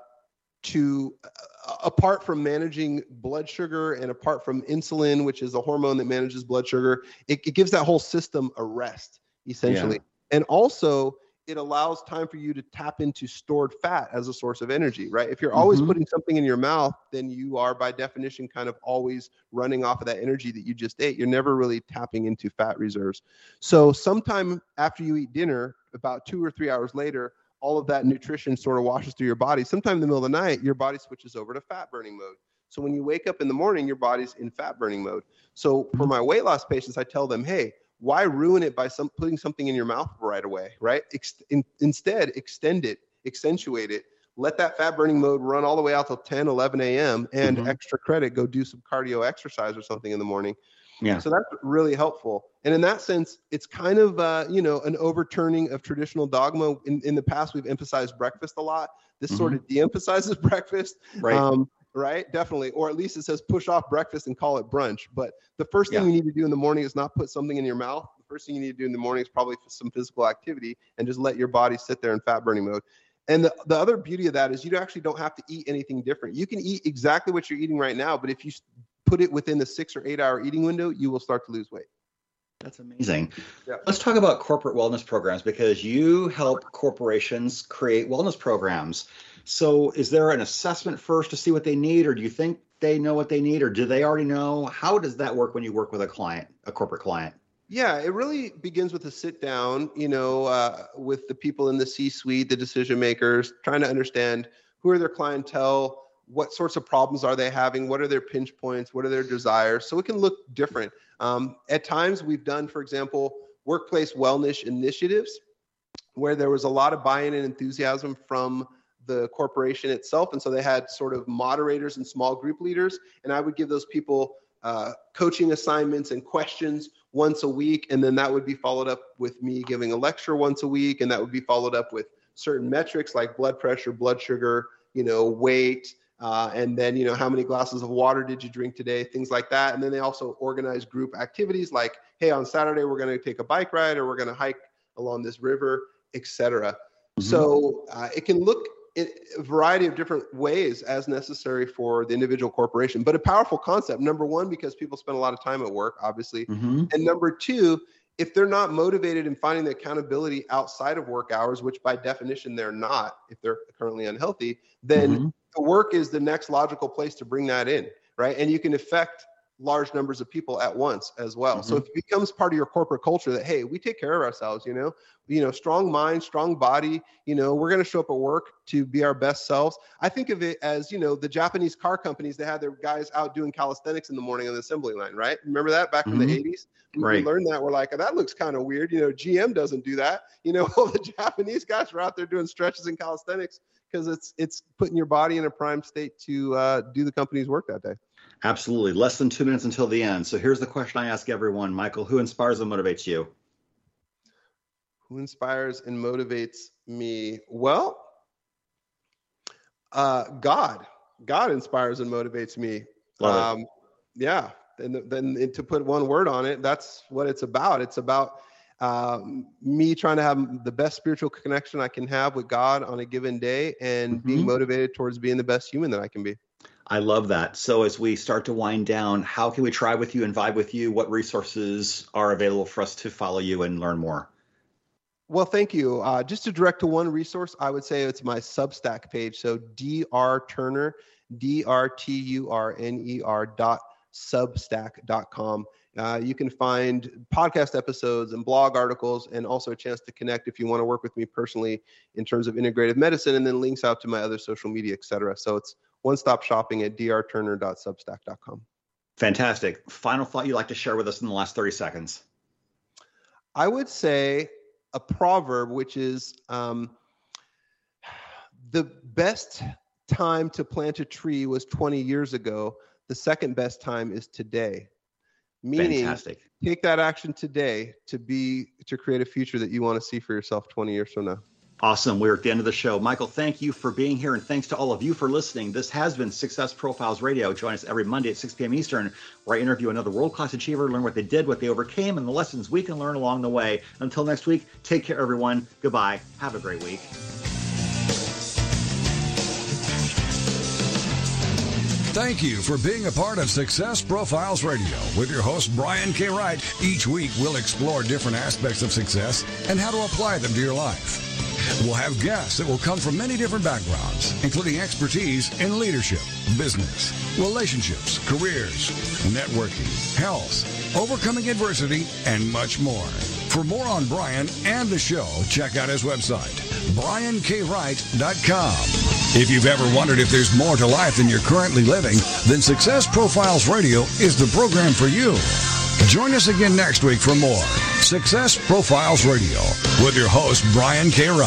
to uh, apart from managing blood sugar and apart from insulin which is a hormone that manages blood sugar it, it gives that whole system a rest essentially and also it allows time for you to tap into stored fat as a source of energy right if you're always Mhm. putting something in your mouth then you are by definition kind of always running off of that energy that you just ate you're never really tapping into fat reserves so sometime after you eat dinner about two or three hours later all of that nutrition sort of washes through your body. Sometime in the middle of the night, your body switches over to fat burning mode. So when you wake up in the morning, your body's in fat burning mode. So for my weight loss patients, I tell them, hey, why ruin it by some putting something in your mouth right away, right? Ex- in, instead, extend it, accentuate it, let that fat burning mode run all the way out till 10, 11 a.m. and Mhm. extra credit, go do some cardio exercise or something in the morning. Yeah. So that's really helpful. And in that sense, it's kind of uh, you know an overturning of traditional dogma. In, in the past, we've emphasized breakfast a lot. This sort of de-emphasizes *laughs* breakfast, Right. um, right? Definitely, or at least it says push off breakfast and call it brunch. But the first thing Yeah. you need to do in the morning is not put something in your mouth. The first thing you need to do in the morning is probably some physical activity and just let your body sit there in fat burning mode. And the, the other beauty of that is you actually don't have to eat anything different. You can eat exactly what you're eating right now, but if you put it within the six or eight hour eating window, you will start to lose weight. That's amazing. Yeah. Let's talk about corporate wellness programs because you help corporations create wellness programs. So, is there an assessment first to see what they need, or do you think they know what they need, or do they already know? How does that work when you work with a client, a corporate client? Yeah, it really begins with a sit down, you know, uh, with the people in the C suite, the decision makers, trying to understand who are their clientele, what sorts of problems are they having, what are their pinch points, what are their desires. So it can look different. Um, at times, we've done, for example, workplace wellness initiatives where there was a lot of buy in and enthusiasm from the corporation itself. And so they had sort of moderators and small group leaders. And I would give those people uh, coaching assignments and questions once a week. And then that would be followed up with me giving a lecture once a week. And that would be followed up with certain metrics like blood pressure, blood sugar, you know, weight. Uh, and then, you know, how many glasses of water did you drink today? Things like that. And then they also organize group activities like, hey, on Saturday, we're going to take a bike ride or we're going to hike along this river, etc. Mm-hmm. So uh, it can look a variety of different ways as necessary for the individual corporation, but a powerful concept. Number one, because people spend a lot of time at work, obviously. Mm-hmm. And number two, if they're not motivated in finding the accountability outside of work hours, which by definition they're not, if they're currently unhealthy, then mm-hmm. the work is the next logical place to bring that in, right? And you can affect large numbers of people at once as well. Mm-hmm. So it becomes part of your corporate culture that hey, we take care of ourselves, you know. You know, strong mind, strong body, you know, we're going to show up at work to be our best selves. I think of it as, you know, the Japanese car companies they had their guys out doing calisthenics in the morning on the assembly line, right? Remember that back mm-hmm. in the 80s? Mm-hmm. We, right. we learned that we're like, that looks kind of weird, you know, GM doesn't do that. You know, *laughs* all the Japanese guys were out there doing stretches and calisthenics because it's it's putting your body in a prime state to uh, do the company's work that day. Absolutely. Less than two minutes until the end. So here's the question I ask everyone Michael, who inspires and motivates you? Who inspires and motivates me? Well, uh, God. God inspires and motivates me. Love um, it. Yeah. And then to put one word on it, that's what it's about. It's about um, me trying to have the best spiritual connection I can have with God on a given day and mm-hmm. being motivated towards being the best human that I can be. I love that. So as we start to wind down, how can we try with you and vibe with you? What resources are available for us to follow you and learn more? Well, thank you. Uh, just to direct to one resource, I would say it's my Substack page. So Dr. Turner, D R T U R N E R dot substack.com. Uh, you can find podcast episodes and blog articles, and also a chance to connect if you want to work with me personally in terms of integrative medicine, and then links out to my other social media, et cetera. So it's one stop shopping at drturner.substack.com. Fantastic. Final thought you'd like to share with us in the last 30 seconds? I would say a proverb, which is um, the best time to plant a tree was 20 years ago. The second best time is today. Meaning, Fantastic. take that action today to be to create a future that you want to see for yourself 20 years from now. Awesome. We're at the end of the show. Michael, thank you for being here, and thanks to all of you for listening. This has been Success Profiles Radio. Join us every Monday at 6 p.m. Eastern, where I interview another world class achiever, learn what they did, what they overcame, and the lessons we can learn along the way. Until next week, take care, everyone. Goodbye. Have a great week. Thank you for being a part of Success Profiles Radio with your host, Brian K. Wright. Each week, we'll explore different aspects of success and how to apply them to your life. We'll have guests that will come from many different backgrounds, including expertise in leadership, business, relationships, careers, networking, health, overcoming adversity, and much more. For more on Brian and the show, check out his website, briankwright.com. If you've ever wondered if there's more to life than you're currently living, then Success Profiles Radio is the program for you. Join us again next week for more Success Profiles Radio with your host, Brian K. Wright.